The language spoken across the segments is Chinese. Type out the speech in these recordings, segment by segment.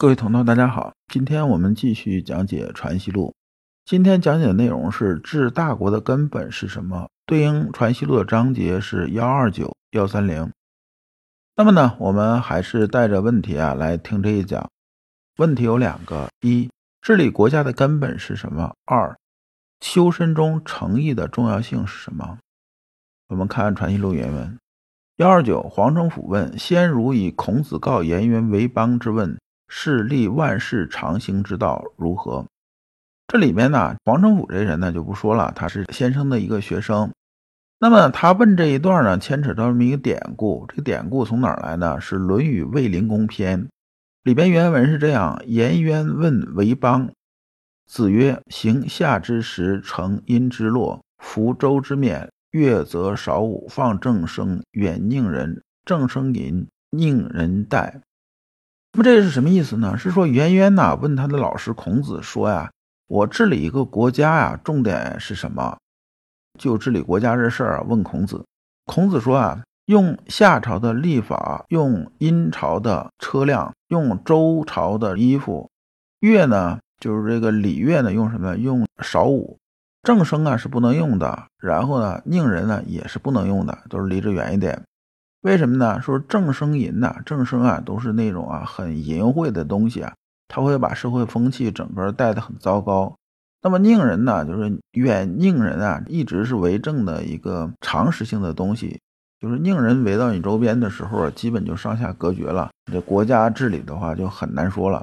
各位同道，大家好，今天我们继续讲解《传习录》。今天讲解的内容是治大国的根本是什么？对应《传习录》的章节是幺二九、幺三零。那么呢，我们还是带着问题啊来听这一讲。问题有两个：一、治理国家的根本是什么？二、修身中诚意的重要性是什么？我们看《传习录》原文：幺二九，黄承甫问：先儒以孔子告颜渊为邦之问。是立万世常行之道如何？这里面呢，黄承甫这人呢就不说了，他是先生的一个学生。那么他问这一段呢，牵扯到这么一个典故。这个典故从哪儿来呢？是《论语卫灵公篇》里边原文是这样：颜渊问为邦，子曰：“行夏之时，成阴之洛，服周之冕，乐则少武，放正声，远宁人，正声淫，宁人待。”那么这是什么意思呢？是说颜渊呐问他的老师孔子说呀：“我治理一个国家呀，重点是什么？就治理国家这事儿啊。”问孔子，孔子说啊：“用夏朝的历法，用殷朝的车辆，用周朝的衣服，乐呢就是这个礼乐呢，用什么？用少武，正声啊是不能用的。然后呢，佞人呢也是不能用的，都是离着远一点。”为什么呢？说正声淫呐，正声啊，都是那种啊很淫秽的东西啊，他会把社会风气整个带的很糟糕。那么佞人呢，就是远佞人啊，一直是为政的一个常识性的东西。就是佞人围到你周边的时候，基本就上下隔绝了，这国家治理的话就很难说了。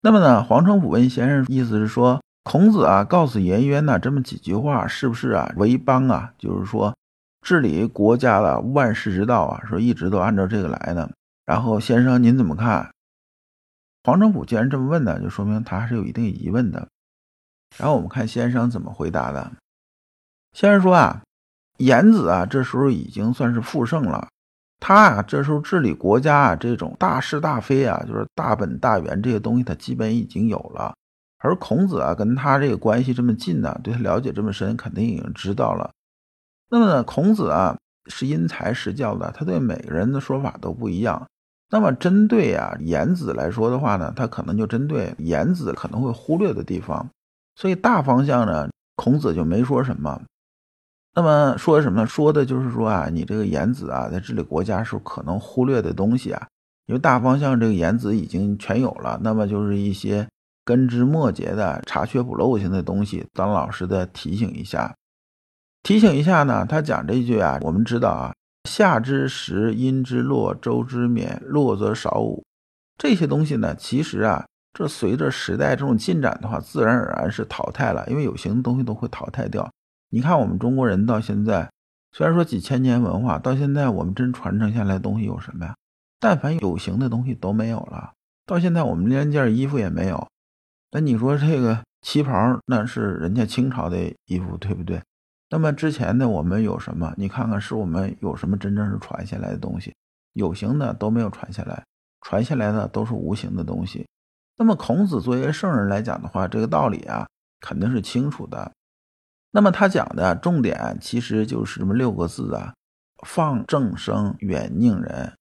那么呢，黄承甫问先生，意思是说，孔子啊告诉颜渊呢这么几句话，是不是啊为邦啊？就是说。治理国家的万世之道啊，说一直都按照这个来的。然后先生您怎么看？黄承甫既然这么问呢，就说明他还是有一定疑问的。然后我们看先生怎么回答的。先生说啊，颜子啊这时候已经算是复盛了，他啊这时候治理国家啊这种大是大非啊，就是大本大源这些东西他基本已经有了。而孔子啊跟他这个关系这么近呢，对他了解这么深，肯定已经知道了。那么呢，孔子啊是因材施教的，他对每个人的说法都不一样。那么针对啊颜子来说的话呢，他可能就针对颜子可能会忽略的地方，所以大方向呢，孔子就没说什么。那么说什么呢？说的就是说啊，你这个颜子啊，在治理国家时候可能忽略的东西啊，因为大方向这个颜子已经全有了，那么就是一些根枝末节的查缺补漏型的东西，当老师的提醒一下。提醒一下呢，他讲这一句啊，我们知道啊，夏之时，殷之洛，周之冕，洛则少武，这些东西呢，其实啊，这随着时代这种进展的话，自然而然是淘汰了，因为有形的东西都会淘汰掉。你看我们中国人到现在，虽然说几千年文化，到现在我们真传承下来东西有什么呀？但凡有形的东西都没有了。到现在我们连件衣服也没有。那你说这个旗袍，那是人家清朝的衣服，对不对？那么之前的我们有什么？你看看，是我们有什么真正是传下来的东西？有形的都没有传下来，传下来的都是无形的东西。那么孔子作为圣人来讲的话，这个道理啊肯定是清楚的。那么他讲的重点其实就是这么六个字啊：放正声，远佞人。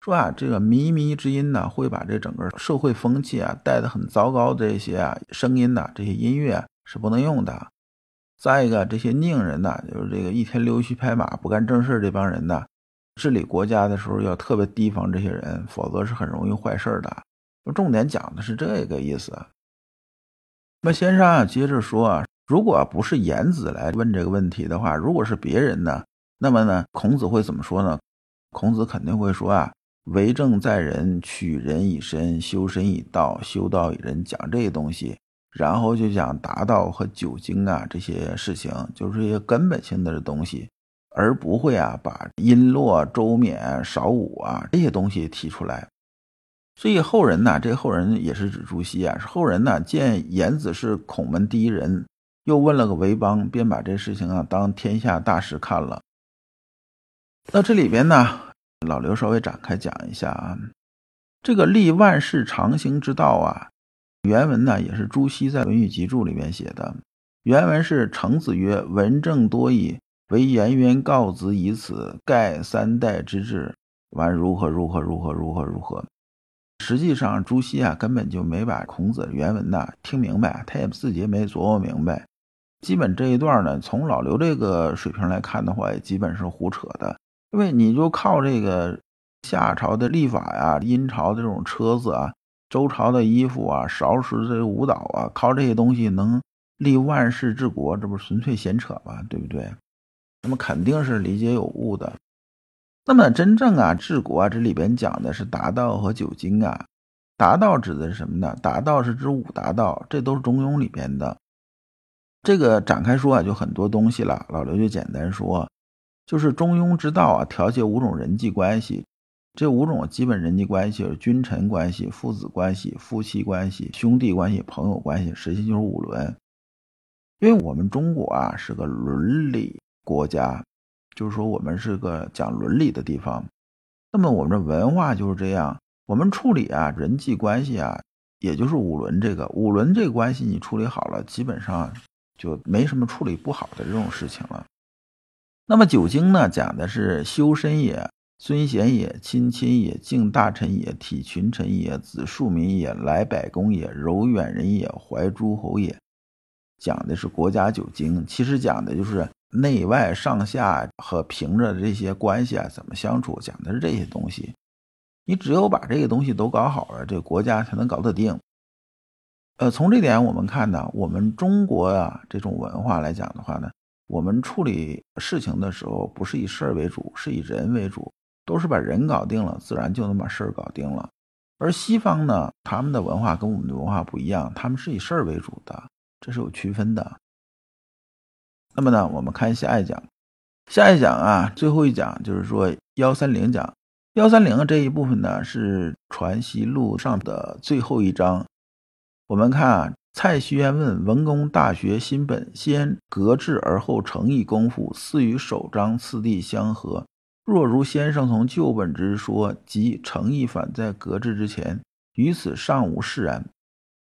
说啊，这个靡靡之音呢，会把这整个社会风气啊带的很糟糕。这些啊声音呐，这些音乐是不能用的。再一个，这些佞人呢，就是这个一天溜须拍马、不干正事这帮人呢，治理国家的时候要特别提防这些人，否则是很容易坏事的。重点讲的是这个意思。那先生啊，接着说啊，如果不是颜子来问这个问题的话，如果是别人呢，那么呢，孔子会怎么说呢？孔子肯定会说啊，为政在人，取人以身，修身以道，修道以仁，讲这些东西。然后就讲达道和九经啊这些事情，就是一些根本性的东西，而不会啊把璎珞、周冕、少武啊这些东西提出来。所以后人呢，这后人也是指朱熹啊，是后人呢见颜子是孔门第一人，又问了个韦邦，便把这事情啊当天下大事看了。那这里边呢，老刘稍微展开讲一下啊，这个立万世常行之道啊。原文呢也是朱熹在《论语集注》里面写的。原文是：“程子曰：‘文正多矣，惟颜渊告子以此，盖三代之治，完如何如何如何如何如何。’实际上，朱熹啊根本就没把孔子原文呐听明白，他也自己也没琢磨明白。基本这一段呢，从老刘这个水平来看的话，也基本是胡扯的。因为你就靠这个夏朝的历法呀，殷朝的这种车子啊，周朝的衣服啊，韶时这个舞蹈啊，靠这些东西能立万世治国，这不是纯粹闲扯吗？对不对？那么肯定是理解有误的。那么真正啊治国啊，这里边讲的是达道和九经啊。达道指的是什么呢？达道是指五达道，这都是中庸里边的。这个展开说啊，就很多东西了。老刘就简单说，就是中庸之道啊，调节五种人际关系。这五种基本人际关系是君臣关系、父子关系、夫妻关系、兄弟关系、朋友关系，实际就是五伦。因为我们中国啊是个伦理国家。就是说，我们是个讲伦理的地方，那么我们的文化就是这样。我们处理啊人际关系啊，也就是五伦这个五伦这个关系，你处理好了，基本上就没什么处理不好的这种事情了。那么九经呢，讲的是修身也，尊贤也，亲亲也，敬大臣也，体群臣也，子庶民也，来百公也，柔远人也，怀诸侯也，讲的是国家九经。其实讲的就是。内外上下和平着这些关系啊，怎么相处？讲的是这些东西。你只有把这个东西都搞好了，这个国家才能搞得定。呃，从这点我们看呢，我们中国啊这种文化来讲的话呢，我们处理事情的时候不是以事儿为主，是以人为主，都是把人搞定了，自然就能把事儿搞定了。而西方呢，他们的文化跟我们的文化不一样，他们是以事儿为主的，这是有区分的。那么呢，我们看下一讲，下一讲啊，最后一讲就是说幺三零讲，幺三零这一部分呢是《传习录》上的最后一章。我们看啊，蔡徐渊问文公大学新本，先格致而后诚意功夫，似与首章次第相合。若如先生从旧本之说，即诚意反在格致之前，于此尚无释然。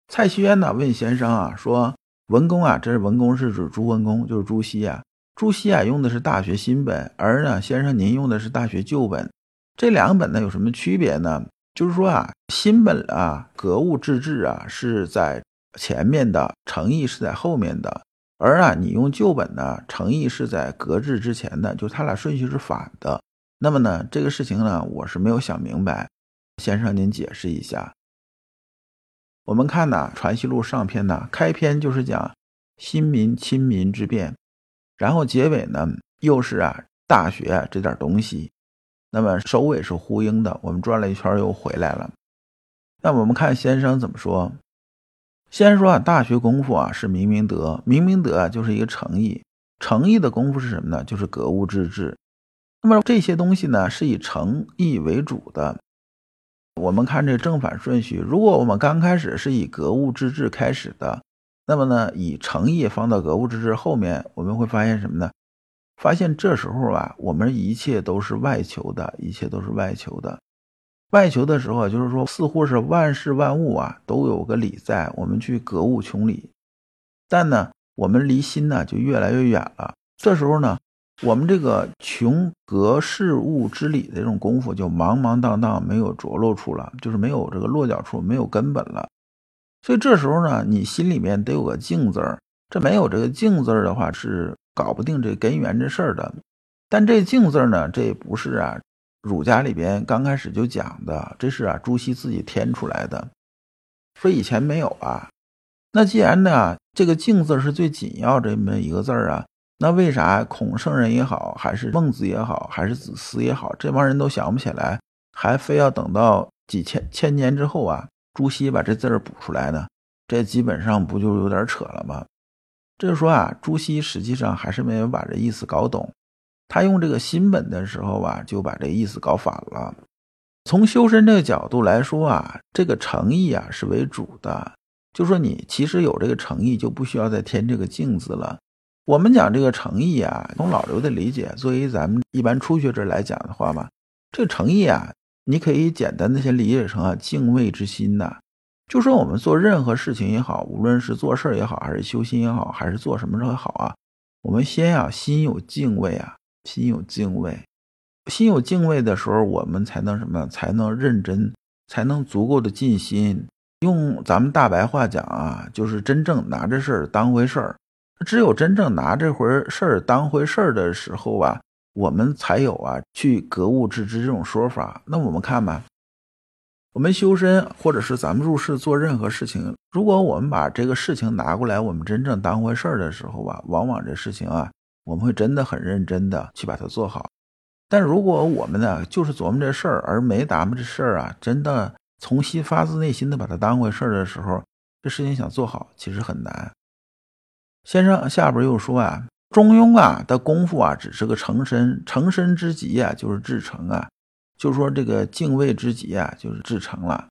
蔡徐渊呢问先生啊说。文公啊，这是文公是指朱文公，就是朱熹啊。朱熹啊用的是大学新本，而呢先生您用的是大学旧本，这两本呢有什么区别呢？就是说啊，新本啊格物致知啊是在前面的，诚意是在后面的，而啊你用旧本呢，诚意是在格致之前的，就他俩顺序是反的。那么呢这个事情呢我是没有想明白，先生您解释一下。我们看呢，《传习录》上篇呢，开篇就是讲新民亲民之变，然后结尾呢又是啊大学这点东西，那么首尾是呼应的。我们转了一圈又回来了。那我们看先生怎么说？先说啊，大学功夫啊是明明德，明明德啊就是一个诚意，诚意的功夫是什么呢？就是格物致知。那么这些东西呢是以诚意为主的。我们看这正反顺序，如果我们刚开始是以格物致知开始的，那么呢，以诚意放到格物致知后面，我们会发现什么呢？发现这时候啊，我们一切都是外求的，一切都是外求的。外求的时候，就是说，似乎是万事万物啊都有个理在，我们去格物穷理，但呢，我们离心呢就越来越远了。这时候呢。我们这个穷格事物之理的这种功夫，就茫茫荡荡，没有着落处了，就是没有这个落脚处，没有根本了。所以这时候呢，你心里面得有个静字儿。这没有这个静字儿的话，是搞不定这根源这事儿的。但这静字儿呢，这也不是啊，儒家里边刚开始就讲的，这是啊，朱熹自己添出来的，说以前没有啊。那既然呢，这个敬字是最紧要这么一个字啊。那为啥孔圣人也好，还是孟子也好，还是子思也好，这帮人都想不起来，还非要等到几千千年之后啊，朱熹把这字补出来呢？这基本上不就有点扯了吗？这就说啊，朱熹实际上还是没有把这意思搞懂，他用这个新本的时候啊，就把这意思搞反了。从修身这个角度来说啊，这个诚意啊是为主的，就说你其实有这个诚意，就不需要再添这个敬字了。我们讲这个诚意啊，从老刘的理解，作为咱们一般初学者来讲的话嘛，这个诚意啊，你可以简单的先理解成啊敬畏之心呐。就说我们做任何事情也好，无论是做事也好，还是修心也好，还是做什么事也好啊，我们先啊心有敬畏啊，心有敬畏，心有敬畏的时候，我们才能什么？才能认真才能足够的尽心。用咱们大白话讲啊，就是真正拿这事儿当回事儿。只有真正拿这回事儿当回事儿的时候啊，我们才有啊去格物致知这种说法。那我们看吧，我们修身或者是咱们入世做任何事情，如果我们把这个事情拿过来，我们真正当回事儿的时候啊，往往这事情啊，我们会真的很认真的去把它做好。但如果我们呢，就是琢磨这事儿，而没咱们这事儿啊，真的从心发自内心的把它当回事儿的时候，这事情想做好其实很难。先生下边又说啊，中庸啊的功夫啊，只是个成身，成身之极啊，就是至诚啊，就说这个敬畏之极啊，就是至诚了。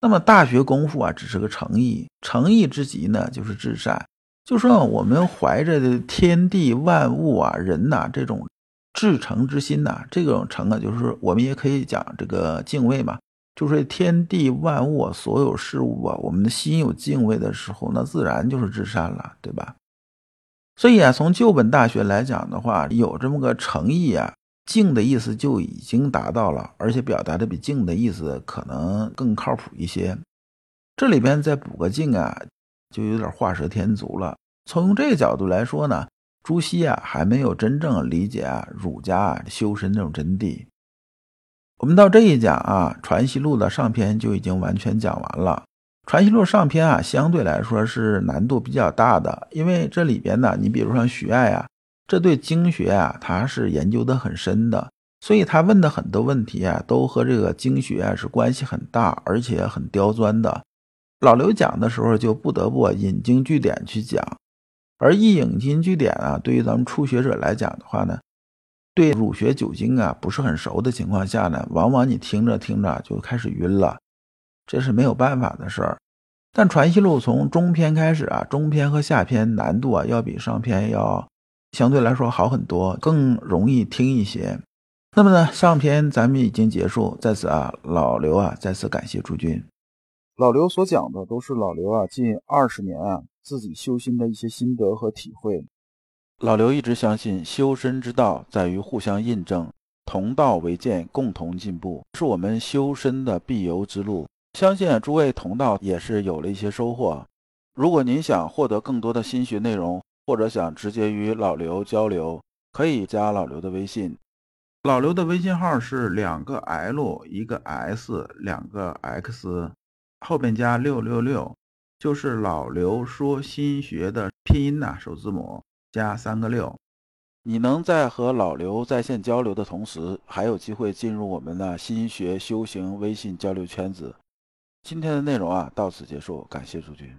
那么大学功夫啊，只是个诚意，诚意之极呢，就是至善。就说我们怀着的天地万物啊，人呐这种。至诚之心呐，这种诚啊，就是我们也可以讲这个敬畏嘛，就是天地万物啊所有事物啊，我们的心有敬畏的时候，那自然就是至善了，对吧？所以啊，从旧本大学来讲的话，有这么个诚意啊，敬的意思就已经达到了，而且表达的比敬的意思可能更靠谱一些。这里边再补个敬啊，就有点画蛇添足了。从这个角度来说呢。朱熹啊，还没有真正理解啊儒家修身这种真谛。我们到这一讲啊，《传习录》的上篇就已经完全讲完了。《传习录》上篇啊，相对来说是难度比较大的，因为这里边呢，你比如像徐爱啊，这对经学啊，他是研究的很深的，所以他问的很多问题啊，都和这个经学啊是关系很大，而且很刁钻的。老刘讲的时候，就不得不引经据典去讲。而一引经据典啊，对于咱们初学者来讲的话呢，对儒学九经啊不是很熟的情况下呢，往往你听着听着就开始晕了，这是没有办法的事儿。但《传习录》从中篇开始啊，中篇和下篇难度啊要比上篇要相对来说好很多，更容易听一些。那么呢，上篇咱们已经结束，在此啊，老刘啊再次感谢诸君。老刘所讲的都是老刘啊近二十年啊。自己修心的一些心得和体会，老刘一直相信修身之道在于互相印证，同道为鉴，共同进步，是我们修身的必由之路。相信诸位同道也是有了一些收获。如果您想获得更多的心学内容，或者想直接与老刘交流，可以加老刘的微信。老刘的微信号是两个 L 一个 S 两个 X，后边加六六六。就是老刘说心学的拼音呐，首字母加三个六。你能在和老刘在线交流的同时，还有机会进入我们的心学修行微信交流圈子。今天的内容啊，到此结束，感谢诸君。